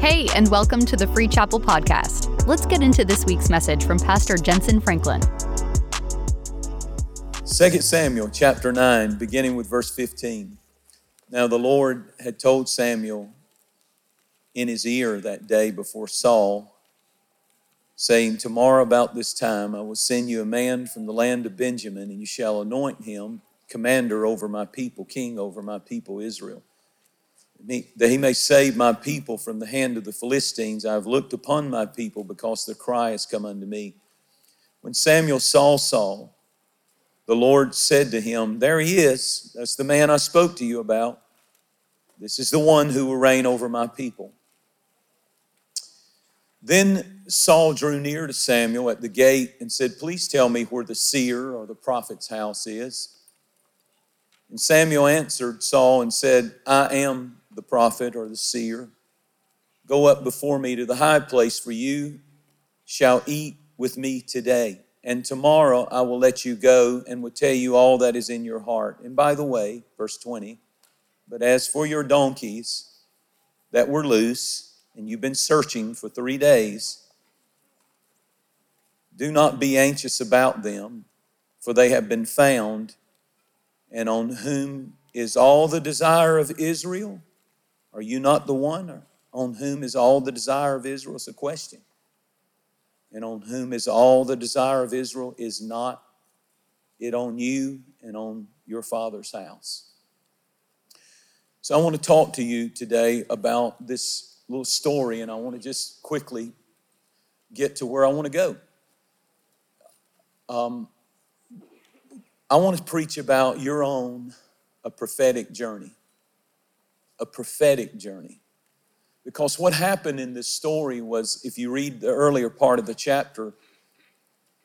Hey, and welcome to the Free Chapel Podcast. Let's get into this week's message from Pastor Jentezen Franklin. 2 Samuel chapter 9, beginning with verse 15. Now the Lord had told Samuel in his ear that day before Saul, saying, Tomorrow about this time I will send you a man from the land of Benjamin, and you shall anoint him commander over my people, king over my people Israel that he may save my people from the hand of the Philistines. I have looked upon my people because their cry has come unto me. When Samuel saw Saul, the Lord said to him, There he is. That's the man I spoke to you about. This is the one who will reign over my people. Then Saul drew near to Samuel at the gate and said, Please tell me where the seer or the prophet's house is. And Samuel answered Saul and said, I am the prophet or the seer. Go up before me to the high place, for you shall eat with me today. And tomorrow I will let you go and will tell you all that is in your heart. And by the way, verse 20, but as for your donkeys that were loose, and you've been searching for three days, do not be anxious about them, for they have been found, and on whom is all the desire of Israel are you not the one on whom is all the desire of Israel? It's a question. And on whom is all the desire of Israel? Is not it on you and on your father's house? So I want to talk to you today about this little story, and I want to just quickly get to where I want to go. Um, I want to preach about your own a prophetic journey a prophetic journey. Because what happened in this story was, if you read the earlier part of the chapter,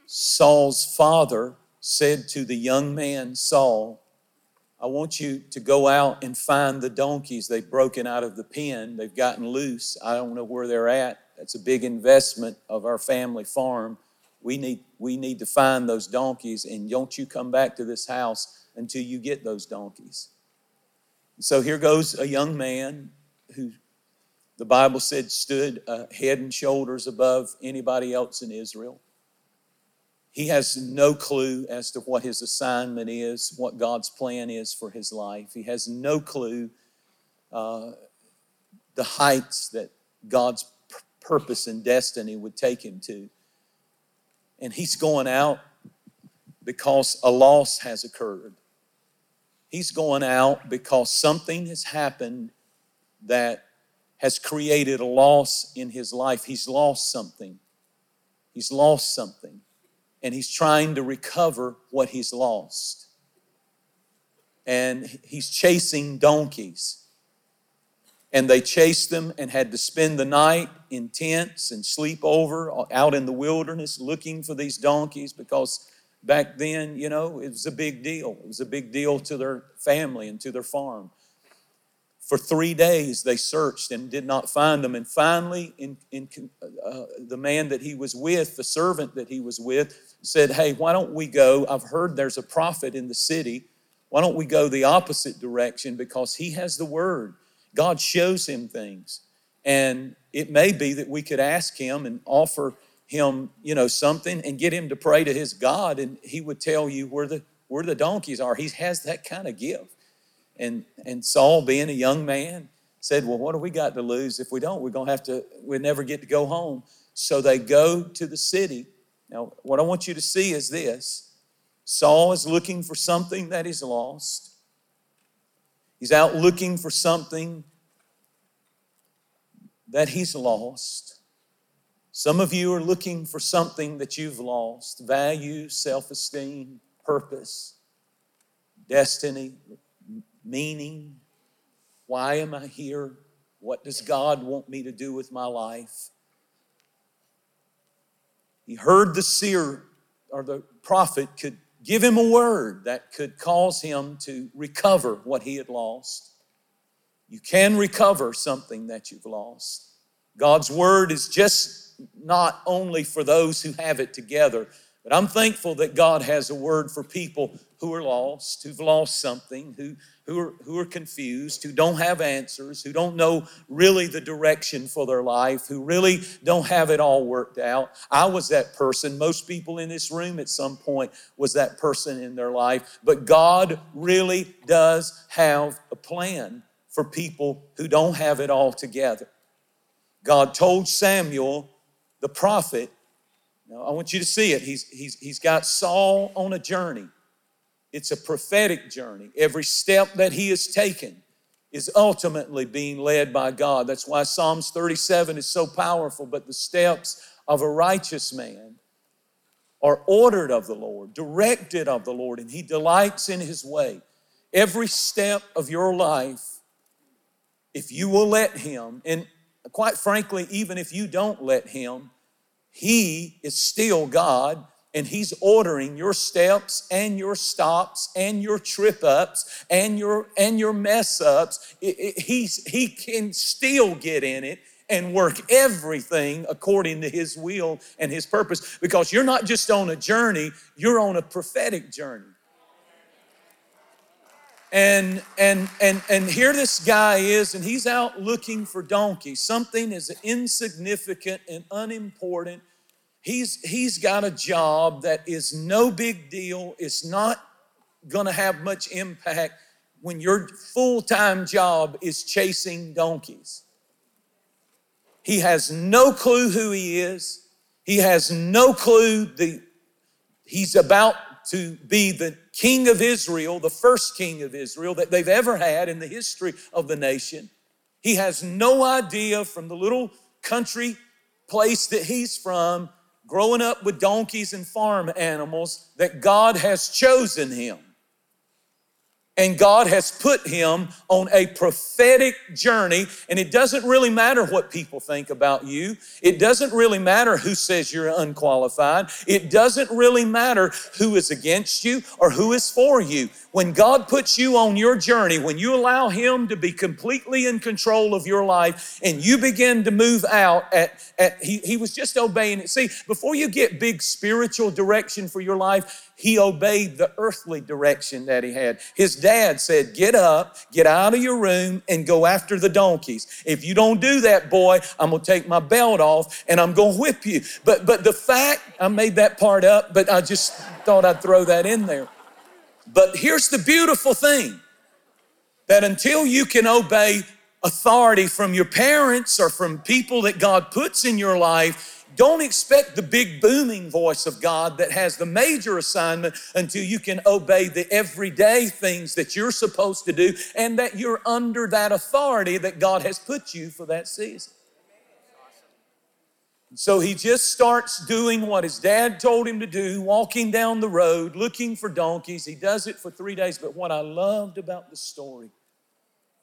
Saul's father said to the young man, Saul, I want you to go out and find the donkeys. They've broken out of the pen, they've gotten loose. I don't know where they're at. That's a big investment of our family farm. We need, we need to find those donkeys, and don't you come back to this house until you get those donkeys. So here goes a young man who the Bible said stood uh, head and shoulders above anybody else in Israel. He has no clue as to what his assignment is, what God's plan is for his life. He has no clue uh, the heights that God's p- purpose and destiny would take him to. And he's going out because a loss has occurred. He's going out because something has happened that has created a loss in his life. He's lost something. He's lost something. And he's trying to recover what he's lost. And he's chasing donkeys. And they chased them and had to spend the night in tents and sleep over out in the wilderness looking for these donkeys because back then, you know, it was a big deal. It was a big deal to their family and to their farm. For three days, they searched and did not find them. And finally, in, in uh, the man that he was with, the servant that he was with, said, Hey, why don't we go? I've heard there's a prophet in the city. Why don't we go the opposite direction? Because he has the word. God shows him things. And it may be that we could ask him and offer him, you know, something and get him to pray to his God, and he would tell you where the where the donkeys are. He has that kind of gift. And and Saul, being a young man, said, Well, what do we got to lose? If we don't, we're gonna have to, we never get to go home. So they go to the city. Now, what I want you to see is this Saul is looking for something that he's lost. He's out looking for something that he's lost. Some of you are looking for something that you've lost value, self esteem, purpose, destiny, meaning. Why am I here? What does God want me to do with my life? He heard the seer or the prophet could give him a word that could cause him to recover what he had lost. You can recover something that you've lost. God's word is just not only for those who have it together, But I'm thankful that God has a word for people who are lost, who've lost something, who, who, are, who are confused, who don't have answers, who don't know really the direction for their life, who really don't have it all worked out. I was that person. Most people in this room at some point was that person in their life. But God really does have a plan for people who don't have it all together. God told Samuel, the prophet, now, I want you to see it. He's, he's, he's got Saul on a journey. It's a prophetic journey. Every step that he has taken is ultimately being led by God. That's why Psalms 37 is so powerful. But the steps of a righteous man are ordered of the Lord, directed of the Lord, and he delights in his way. Every step of your life, if you will let him, and quite frankly, even if you don't let him, he is still God and He's ordering your steps and your stops and your trip ups and your and your mess ups. It, it, he's, he can still get in it and work everything according to His will and His purpose because you're not just on a journey, you're on a prophetic journey. And and and and here this guy is, and he's out looking for donkeys. Something is insignificant and unimportant. He's he's got a job that is no big deal. It's not gonna have much impact when your full-time job is chasing donkeys. He has no clue who he is. He has no clue the he's about to be the king of Israel, the first king of Israel that they've ever had in the history of the nation. He has no idea from the little country place that he's from, growing up with donkeys and farm animals, that God has chosen him. And God has put him on a prophetic journey. And it doesn't really matter what people think about you. It doesn't really matter who says you're unqualified. It doesn't really matter who is against you or who is for you. When God puts you on your journey, when you allow Him to be completely in control of your life and you begin to move out at, at he, he was just obeying it. See, before you get big spiritual direction for your life, he obeyed the earthly direction that he had. His dad said, Get up, get out of your room, and go after the donkeys. If you don't do that, boy, I'm gonna take my belt off and I'm gonna whip you. But but the fact, I made that part up, but I just thought I'd throw that in there. But here's the beautiful thing that until you can obey authority from your parents or from people that God puts in your life, don't expect the big booming voice of God that has the major assignment until you can obey the everyday things that you're supposed to do and that you're under that authority that God has put you for that season. So he just starts doing what his dad told him to do, walking down the road, looking for donkeys. He does it for three days. But what I loved about the story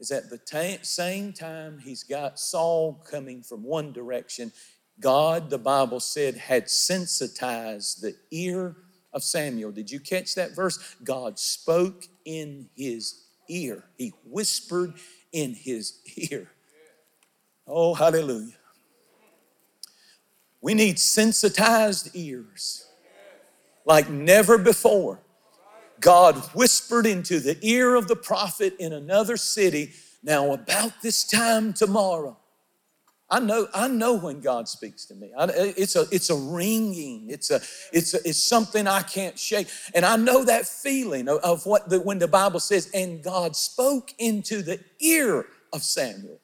is at the t- same time he's got Saul coming from one direction, God, the Bible said, had sensitized the ear of Samuel. Did you catch that verse? God spoke in his ear, he whispered in his ear. Oh, hallelujah. We need sensitized ears like never before. God whispered into the ear of the prophet in another city, now about this time tomorrow. I know, I know when God speaks to me. I, it's a, it's a ringing. It's a, it's a, it's something I can't shake. And I know that feeling of, of what the, when the Bible says, and God spoke into the ear of Samuel.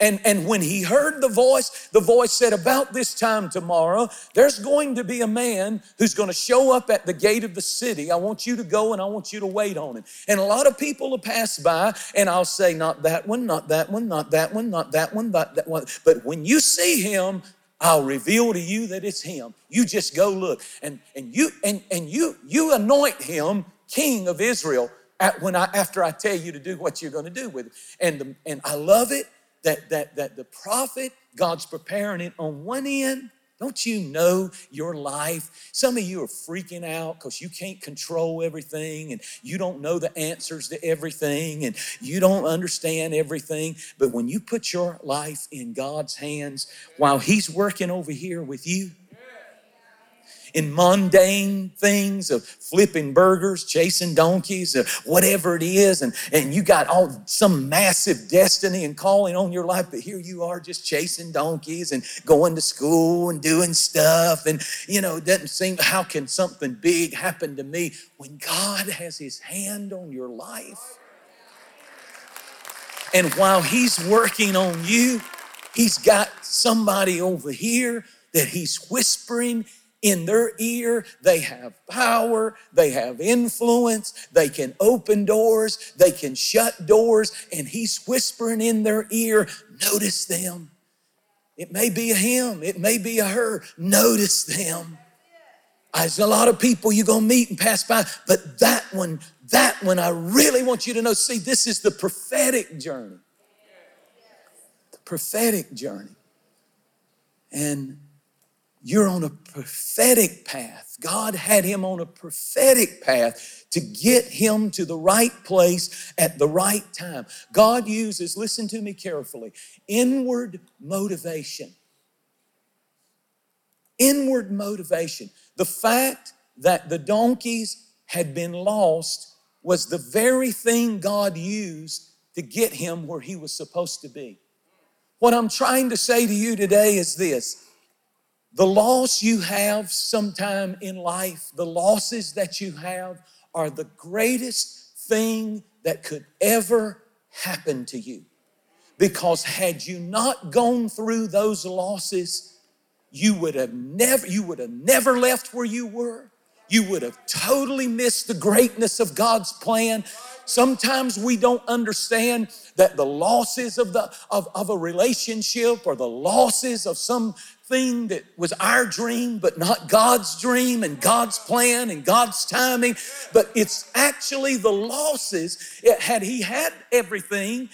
And, and when he heard the voice, the voice said, About this time tomorrow, there's going to be a man who's going to show up at the gate of the city. I want you to go and I want you to wait on him. And a lot of people will pass by, and I'll say, Not that one, not that one, not that one, not that one, not that one. But when you see him, I'll reveal to you that it's him. You just go look. And, and you and, and you you anoint him king of Israel at, when I after I tell you to do what you're going to do with it. And, the, and I love it that, that, that the prophet, God's preparing it on one end. Don't you know your life? Some of you are freaking out because you can't control everything and you don't know the answers to everything and you don't understand everything. But when you put your life in God's hands while He's working over here with you, in mundane things of flipping burgers, chasing donkeys, or whatever it is, and, and you got all some massive destiny and calling on your life, but here you are just chasing donkeys and going to school and doing stuff. And you know, it doesn't seem how can something big happen to me when God has his hand on your life? And while he's working on you, he's got somebody over here that he's whispering in their ear. They have power, they have influence, they can open doors, they can shut doors, and he's whispering in their ear, Notice them. It may be a him, it may be a her. Notice them. There's a lot of people you're gonna meet and pass by, but that one, that one, I really want you to know. See, this is the prophetic journey. The prophetic journey. And you're on a prophetic path. God had him on a prophetic path to get him to the right place at the right time. God uses, listen to me carefully, inward motivation. Inward motivation. The fact that the donkeys had been lost was the very thing God used to get him where he was supposed to be. What I'm trying to say to you today is this the loss you have sometime in life, the losses that you have, are the greatest thing that could ever happen to you. Because had you not gone through those losses, you would have never, you would have never left where you were. You would have totally missed the greatness of God's plan. Sometimes we don't understand that the losses of, the, of, of a relationship or the losses of some thing that was our dream, but not God's dream and God's plan and God's timing. But it's actually the losses. It, had he had everything,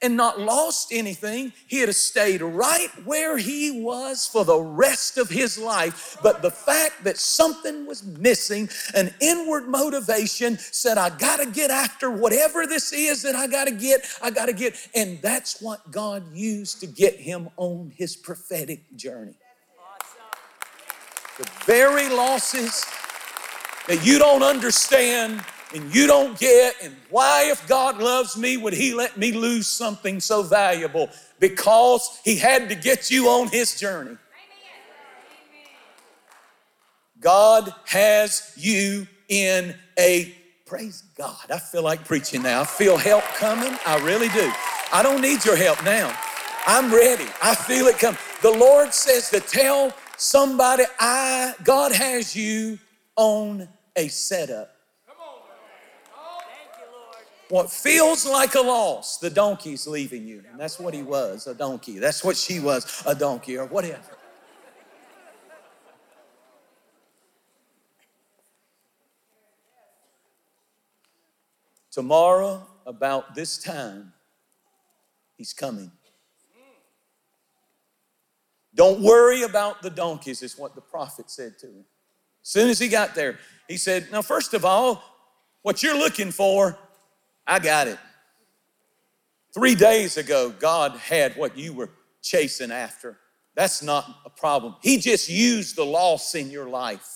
and not lost anything, he'd have stayed right where he was for the rest of his life. But the fact that something was missing, an inward motivation said, I gotta get after whatever this is that I gotta get, I gotta get. And that's what God used to get him on his prophetic journey. The very losses that you don't understand and you don't get, and why, if God loves me, would He let me lose something so valuable? Because He had to get you on His journey. God has you in a praise God. I feel like preaching now. I feel help coming. I really do. I don't need your help now. I'm ready. I feel it come. The Lord says to tell somebody, I God has you on a setup. What feels like a loss, the donkey's leaving you. And that's what he was, a donkey. That's what she was, a donkey, or whatever. Tomorrow, about this time, he's coming. Don't worry about the donkeys, is what the prophet said to him. As soon as he got there, he said, Now, first of all, what you're looking for I got it. Three days ago, God had what you were chasing after. That's not a problem. He just used the loss in your life.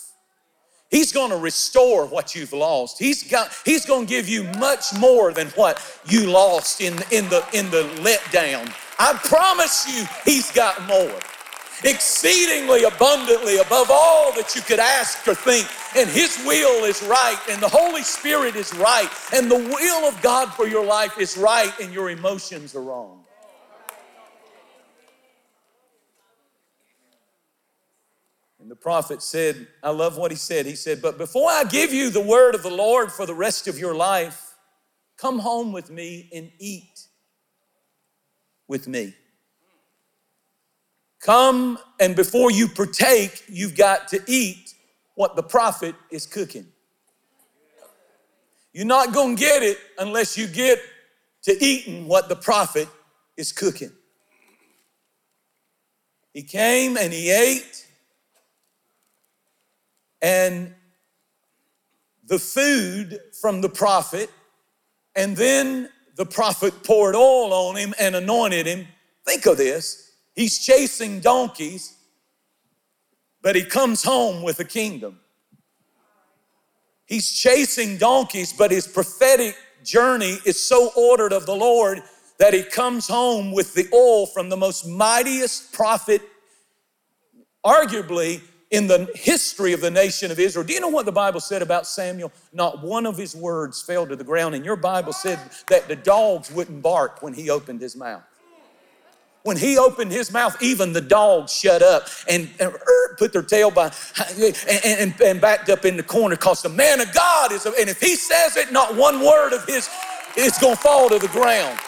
He's going to restore what you've lost. He's got he's going to give you much more than what you lost in in the in the letdown. I promise you he's got more exceedingly abundantly above all that you could ask or think. And His will is right, and the Holy Spirit is right, and the will of God for your life is right, and your emotions are wrong. And the prophet said, I love what he said. He said, But before I give you the word of the Lord for the rest of your life, come home with me and eat with me. Come and before you partake, you've got to eat what the prophet is cooking. You're not going to get it unless you get to eating what the prophet is cooking. He came and he ate, and the food from the prophet, and then the prophet poured oil on him and anointed him. Think of this He's chasing donkeys. but he comes home with a kingdom. He's chasing donkeys, but his prophetic journey is so ordered of the Lord that he comes home with the oil from the most mightiest prophet, arguably in the history of the nation of Israel. Do you know what the Bible said about Samuel? Not one of his words fell to the ground, and your Bible said that the dogs wouldn't bark when he opened his mouth. When he opened his mouth, even the dogs shut up and, and er, put their tail by and, and, and, backed up in the corner because the man of God is, and if he says it, not one word of his is going to fall to the ground.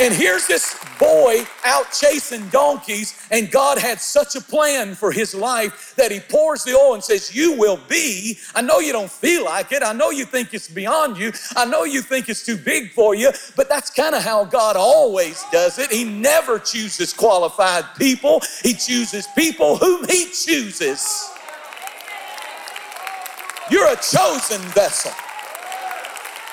And here's this boy out chasing donkeys, and God had such a plan for his life that he pours the oil and says, You will be. I know you don't feel like it. I know you think it's beyond you. I know you think it's too big for you, but that's kind of how God always does it. He never chooses qualified people, He chooses people whom He chooses. You're a chosen vessel.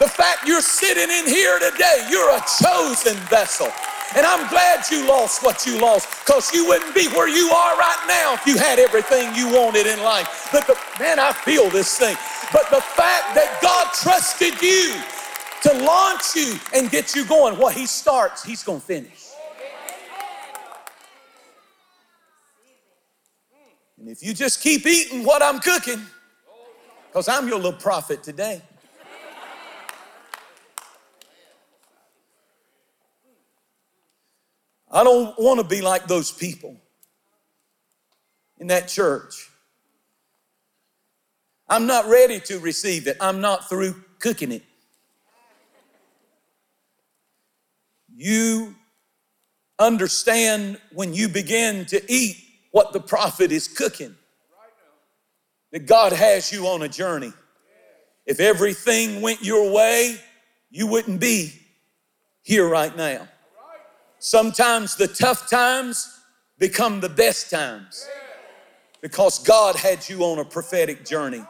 The fact you're sitting in here today, you're a chosen vessel. And I'm glad you lost what you lost because you wouldn't be where you are right now if you had everything you wanted in life. But the, man, I feel this thing. But the fact that God trusted you to launch you and get you going, what He starts, He's going to finish. And if you just keep eating what I'm cooking, because I'm your little prophet today. I don't want to be like those people in that church. I'm not ready to receive it. I'm not through cooking it. You understand when you begin to eat what the prophet is cooking, that God has you on a journey. If everything went your way, you wouldn't be here right now. Sometimes the tough times become the best times because God had you on a prophetic journey.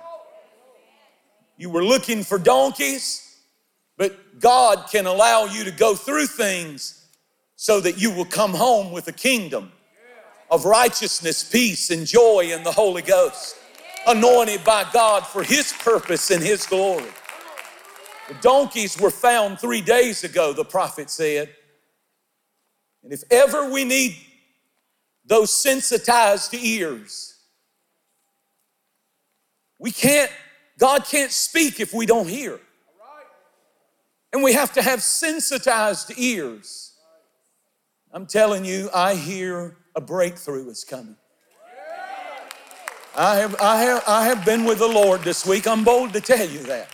You were looking for donkeys, but God can allow you to go through things so that you will come home with a kingdom of righteousness, peace, and joy in the Holy Ghost, anointed by God for His purpose and His glory. The donkeys were found three days ago, the prophet said. And if ever we need those sensitized ears, we can't, God can't speak if we don't hear. And we have to have sensitized ears. I'm telling you, I hear a breakthrough is coming. I have, I, have, I have been with the Lord this week. I'm bold to tell you that.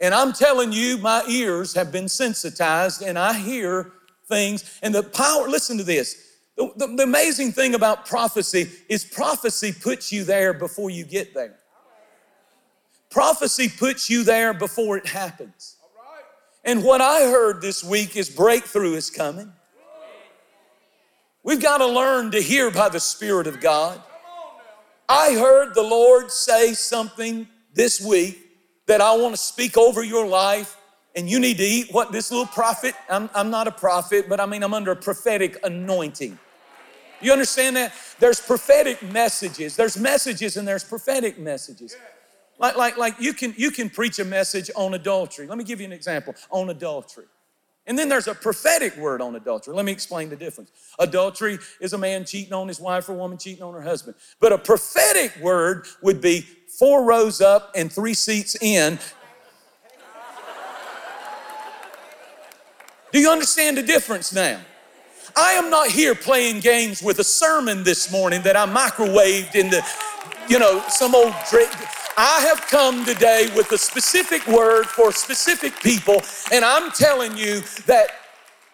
And I'm telling you, my ears have been sensitized and I hear things. And the power, listen to this. The, the, the, amazing thing about prophecy is prophecy puts you there before you get there. Prophecy puts you there before it happens. And what I heard this week is breakthrough is coming. We've got to learn to hear by the Spirit of God. I heard the Lord say something this week that I want to speak over your life and you need to eat what this little prophet, I'm, I'm not a prophet, but I mean, I'm under a prophetic anointing. You understand that? There's prophetic messages. There's messages and there's prophetic messages. Like, like, like you can you can preach a message on adultery. Let me give you an example on adultery. And then there's a prophetic word on adultery. Let me explain the difference. Adultery is a man cheating on his wife or a woman cheating on her husband. But a prophetic word would be four rows up and three seats in. Do you understand the difference now? I am not here playing games with a sermon this morning that I microwaved in the, you know, some old drink. I have come today with a specific word for specific people, and I'm telling you that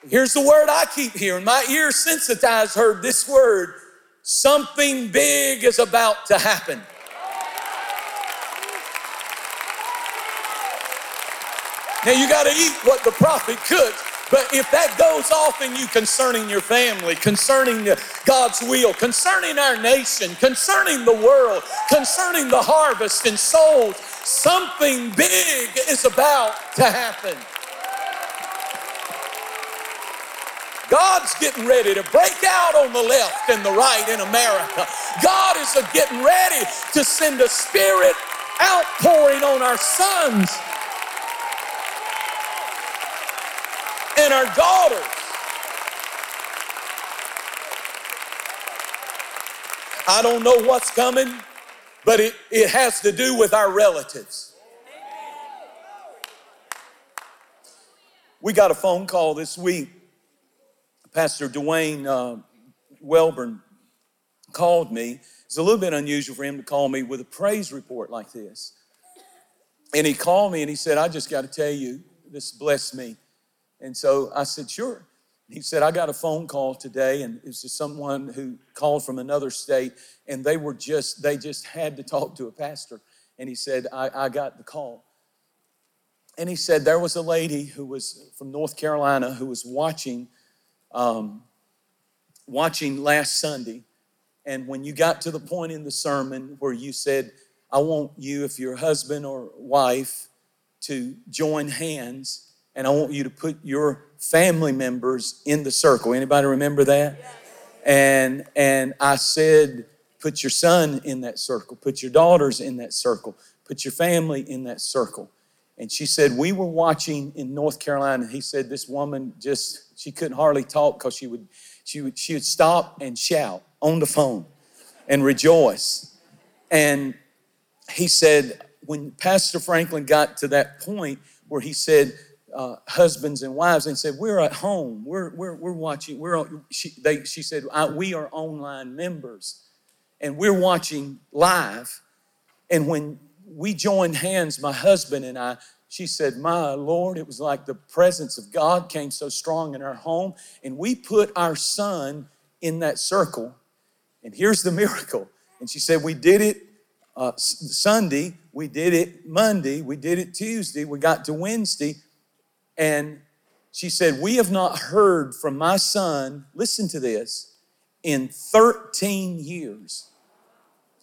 here's the word I keep hearing. My ear sensitized heard this word something big is about to happen. Now you got to eat what the prophet cooks. But if that goes off in you concerning your family, concerning God's will, concerning our nation, concerning the world, concerning the harvest and souls, something big is about to happen. God's getting ready to break out on the left and the right in America. God is getting ready to send a spirit outpouring on our sons and our daughters. I don't know what's coming, but it, it has to do with our relatives. We got a phone call this week Pastor Dwayne uh, Welburn called me. It's a little bit unusual for him to call me with a praise report like this. And he called me and he said, I just got to tell you, this blessed me. And so I said, sure. He said, I got a phone call today, and it was someone who called from another state, and they were just, they just had to talk to a pastor. And he said, I, I got the call. And he said, there was a lady who was from North Carolina who was watching um, watching last Sunday, and when you got to the point in the sermon where you said, I want you, if you're husband or wife, to join hands, and I want you to put your family members in the circle. Anybody remember that? Yes. And and I said, put your son in that circle, put your daughters in that circle, put your family in that circle. And she said, We were watching in North Carolina. He said, This woman just, she couldn't hardly talk because she would, she would, she would stop and shout on the phone and rejoice. And he said, when Pastor Franklin got to that point where he said, uh, husbands and wives, and said, We're at home. We're, we're, we're watching. We're, she, they, she said, We are online members and we're watching live. And when we joined hands, my husband and I. She said, My Lord, it was like the presence of God came so strong in our home. And we put our son in that circle. And here's the miracle. And she said, We did it uh, Sunday, we did it Monday, we did it Tuesday, we got to Wednesday. And she said, We have not heard from my son, listen to this, in 13 years.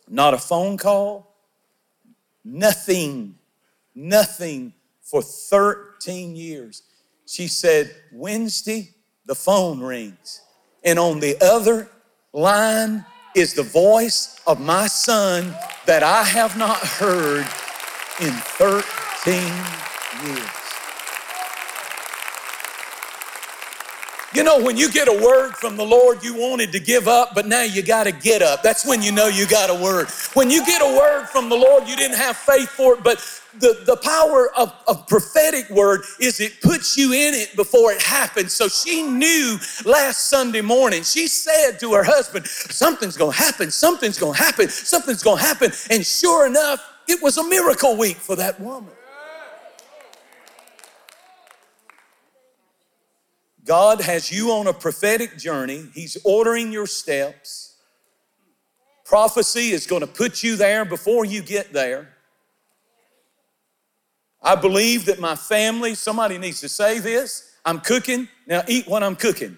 Not a phone call, Nothing, nothing for 13 years. She said, Wednesday, the phone rings. And on the other line is the voice of my son that I have not heard in 13 years. You know, when you get a word from the Lord, you wanted to give up, but now you got to get up. That's when you know you got a word. When you get a word from the Lord, you didn't have faith for it, but the, the power of, of prophetic word is it puts you in it before it happens. So she knew last Sunday morning, she said to her husband, Something's going to happen, something's going to happen, something's going to happen. And sure enough, it was a miracle week for that woman. God has you on a prophetic journey. He's ordering your steps. Prophecy is going to put you there before you get there. I believe that my family, somebody needs to say this. I'm cooking, now eat what I'm cooking.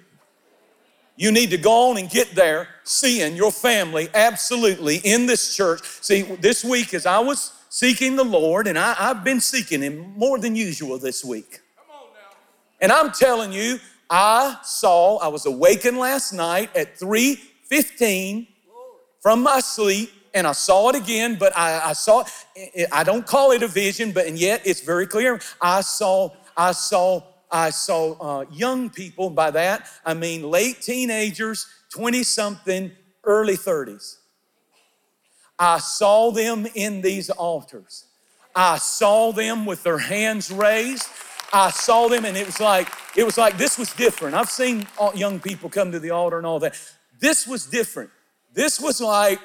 You need to go on and get there seeing your family absolutely in this church. See, this week as I was seeking the Lord, and I, have been seeking Him more than usual this week. And I'm telling you, I saw, I was awakened last night at 3:15 from my sleep, and I saw it again, but I, I saw I don't call it a vision, but and yet it's very clear. I saw, I saw, I saw uh, young people. By that, I mean late teenagers, 20 something, early 30s. I saw them in these altars. I saw them with their hands raised. I saw them and it was like, it was like this was different. I've seen young people come to the altar and all that. This was different. This was like,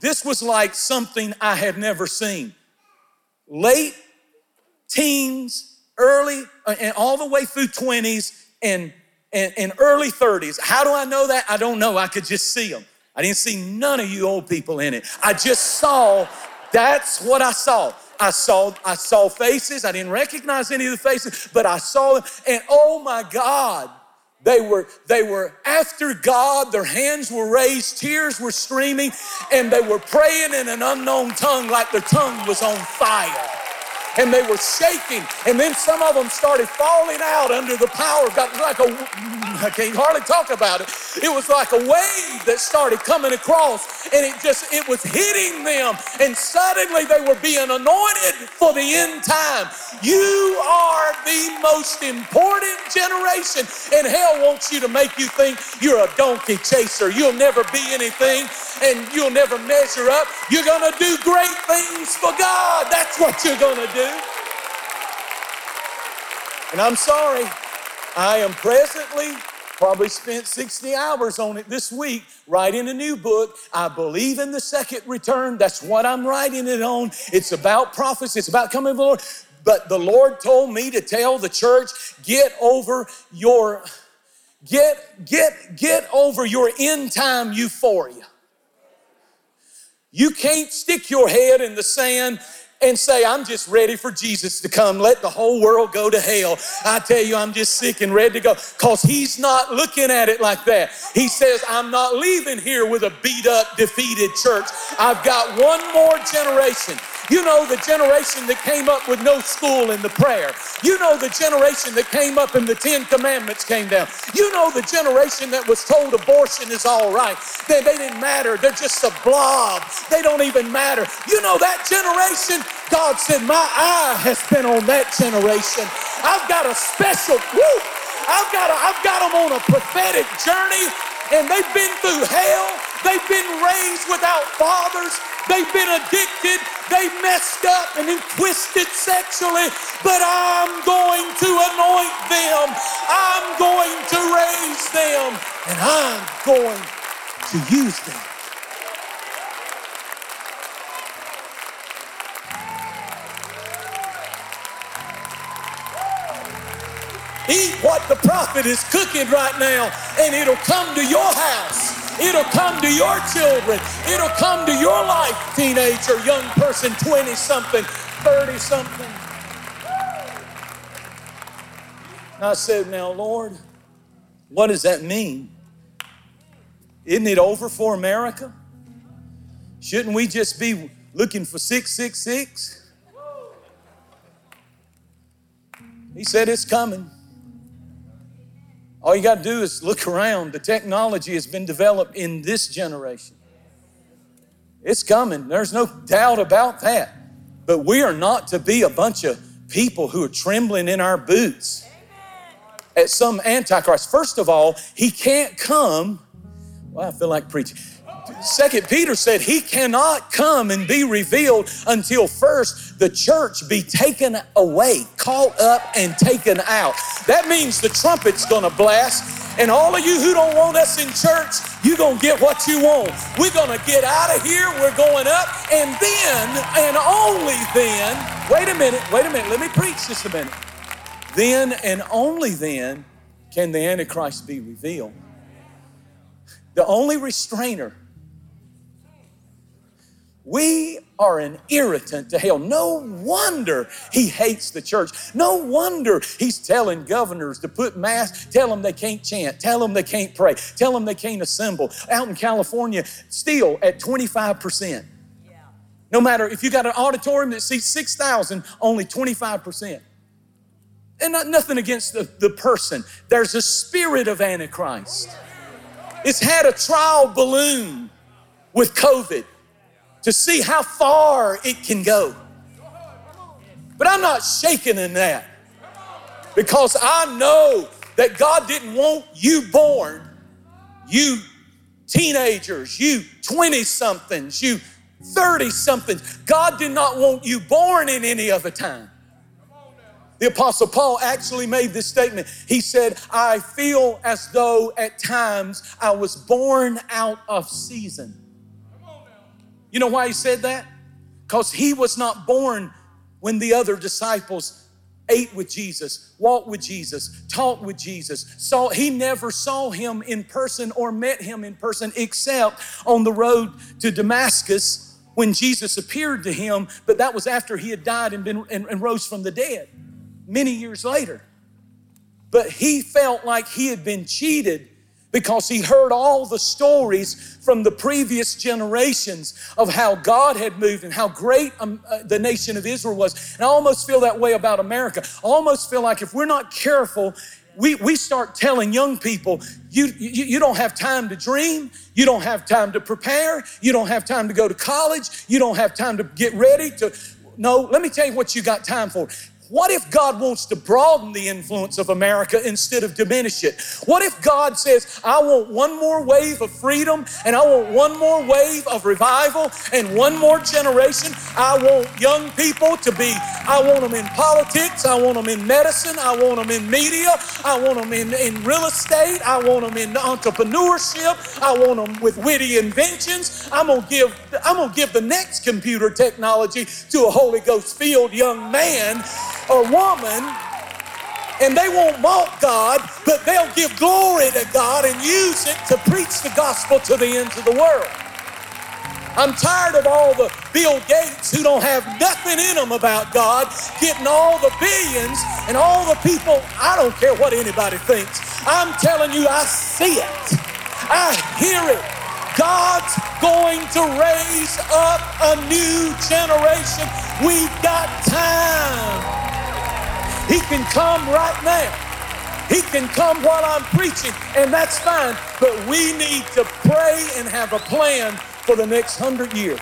this was like something I had never seen. Late teens, early, uh, and all the way through 20s and, and, and early 30s. How do I know that? I don't know. I could just see them. I didn't see none of you old people in it. I just saw, that's what I saw. I saw, I saw faces. I didn't recognize any of the faces, but I saw them. And oh my God, they were, they were after God. Their hands were raised, tears were streaming, and they were praying in an unknown tongue like their tongue was on fire. And they were shaking. And then some of them started falling out under the power. Got like a, I can't hardly talk about it. It was like a wave that started coming across, and it just, it was hitting them. And suddenly they were being anointed for the end time. You are the most important generation, and hell wants you to make you think you're a donkey chaser. You'll never be anything, and you'll never measure up. You're going to do great things for God. That's what you're going to do. And I'm sorry, I am presently probably spent 60 hours on it this week writing a new book. I believe in the second return. That's what I'm writing it on. It's about prophecy, it's about coming of the Lord. But the Lord told me to tell the church, get over your get get get over your end time euphoria. You can't stick your head in the sand and say, I'm just ready for Jesus to come. Let the whole world go to hell. I tell you, I'm just sick and ready to go. Because he's not looking at it like that. He says, I'm not leaving here with a beat up, defeated church. I've got one more generation. You know the generation that came up with no school in the prayer. You know the generation that came up and the Ten Commandments came down. You know the generation that was told abortion is all right. They, they didn't matter. They're just a blob. They don't even matter. You know that generation? God said, My eye has been on that generation. I've got a special, woo, I've got, a, I've got them on a prophetic journey and they've been through hell. They've been raised without fathers. They've been addicted. They messed up and then twisted sexually. But I'm going to anoint them. I'm going to raise them. And I'm going to use them. Eat what the prophet is cooking right now, and it'll come to your house. It'll come to your children. It'll come to your life, teenager, young person, 20 something, 30 something. I said, Now, Lord, what does that mean? Isn't it over for America? Shouldn't we just be looking for 666? He said, It's coming. All you got to do is look around. The technology has been developed in this generation. It's coming. There's no doubt about that. But we are not to be a bunch of people who are trembling in our boots at some antichrist. First of all, he can't come. Well, I feel like preaching. Second Peter said he cannot come and be revealed until first the church be taken away, caught up and taken out. That means the trumpet's gonna blast. And all of you who don't want us in church, you're gonna get what you want. We're gonna get out of here, we're going up, and then, and only then, wait a minute, wait a minute, let me preach just a minute. Then and only then can the Antichrist be revealed. The only restrainer we are an irritant to hell. No wonder he hates the church. No wonder he's telling governors to put masks, tell them they can't chant, tell them they can't pray, tell them they can't assemble. Out in California, still at 25%. No matter if you got an auditorium that seats 6,000, only 25%. And not, nothing against the, the person. There's a spirit of Antichrist. It's had a trial balloon with COVID to see how far it can go. But I'm not shaken in that because I know that God didn't want you born, you teenagers, you 20 somethings, you 30 somethings. God did not want you born in any other time. The Apostle Paul actually made this statement. He said, I feel as though at times I was born out of season. You know why he said that? Because he was not born when the other disciples ate with Jesus, walked with Jesus, talked with Jesus. Saw he never saw him in person or met him in person except on the road to Damascus when Jesus appeared to him, but that was after he had died and been and, and rose from the dead many years later. But he felt like he had been cheated because he heard all the stories from the previous generations of how God had moved and how great um, uh, the nation of Israel was. And I almost feel that way about America. I almost feel like if we're not careful, we, we start telling young people, you, you, you don't have time to dream, you don't have time to prepare, you don't have time to go to college, you don't have time to get ready to. No, let me tell you what you got time for. What if God wants to broaden the influence of America instead of diminish it? What if God says, I want one more wave of freedom and I want one more wave of revival and one more generation? I want young people to be, I want them in politics, I want them in medicine, I want them in media, I want them in, in real estate, I want them in entrepreneurship, I want them with witty inventions. I'm gonna give, I'm gonna give the next computer technology to a Holy Ghost filled young man or woman and they won't mock God, but they'll give glory to God and use it to preach the gospel to the ends of the world. I'm tired of all the Bill Gates who don't have nothing in them about God getting all the billions and all the people. I don't care what anybody thinks. I'm telling you, I see it, I hear it. God's going to raise up a new generation. We've got time. He can come right now. He can come while I'm preaching, and that's fine. But we need to pray and have a plan for the next hundred years.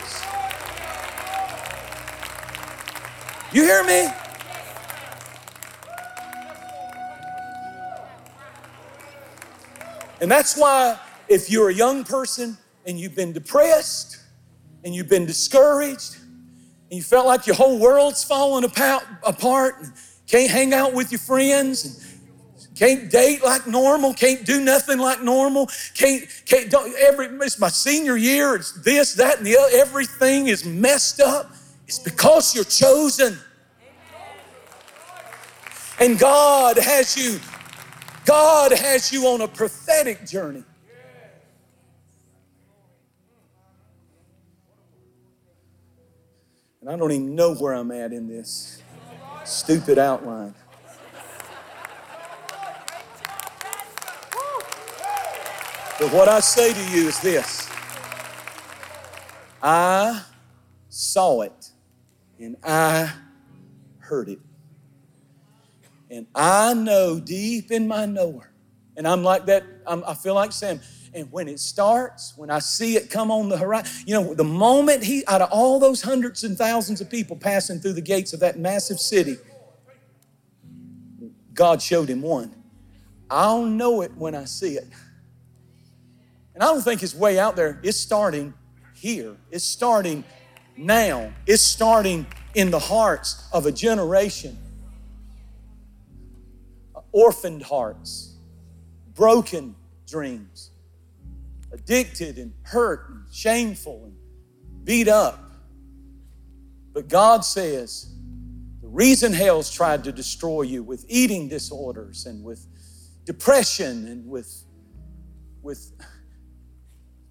You hear me? And that's why, if you're a young person and you've been depressed and you've been discouraged and you felt like your whole world's falling apart, and can't hang out with your friends, can't date like normal, can't do nothing like normal, can't, can't don't, every, it's my senior year, it's this, that, and the other, everything is messed up. It's because you're chosen. And God has you, God has you on a prophetic journey. And I don't even know where I'm at in this stupid outline. But what I say to you is this I saw it and I heard it. And I know deep in my knower, and I'm like that, I'm, i feel like Sam. And when it starts, when I see it come on the horizon, you know, the moment he, out of all those hundreds and thousands of people passing through the gates of that massive city, God showed him one. I'll know it when I see it. And I don't think it's way out there. It's starting here. It's starting now. It's starting in the hearts of a generation. Orphaned hearts, broken dreams, addicted and hurt and shameful and beat up. But God says, the reason hell's tried to destroy you with eating disorders and with depression and with, with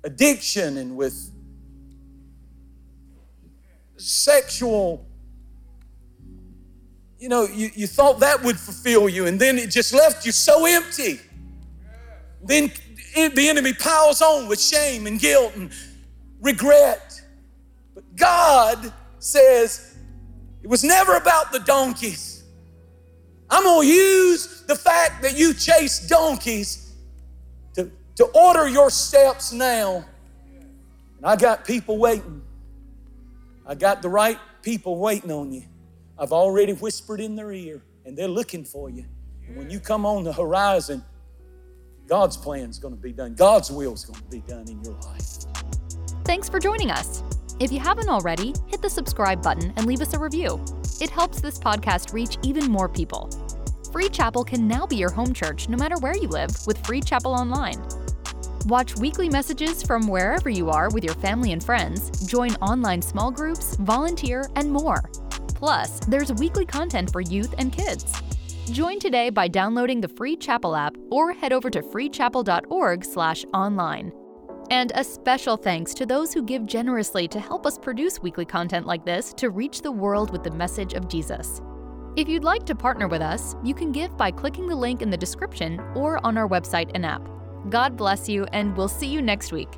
addiction and with sexual you know you, you thought that would fulfill you and then it just left you so empty then the enemy piles on with shame and guilt and regret. But God says, it was never about the donkeys. I'm going to use the fact that you chase donkeys to, to order your steps now. And I got people waiting. I got the right people waiting on you. I've already whispered in their ear, and they're looking for you. And when you come on the horizon, God's plan is going to be done. God's will is going to be done in your life. Thanks for joining us. If you haven't already, hit the subscribe button and leave us a review. It helps this podcast reach even more people. Free Chapel can now be your home church no matter where you live with Free Chapel Online. Watch weekly messages from wherever you are with your family and friends, join online small groups, volunteer, and more. Plus, there's weekly content for youth and kids. Join today by downloading the free Chapel app or head over to freechapel.org/online. And a special thanks to those who give generously to help us produce weekly content like this to reach the world with the message of Jesus. If you'd like to partner with us, you can give by clicking the link in the description or on our website and app. God bless you, and we'll see you next week.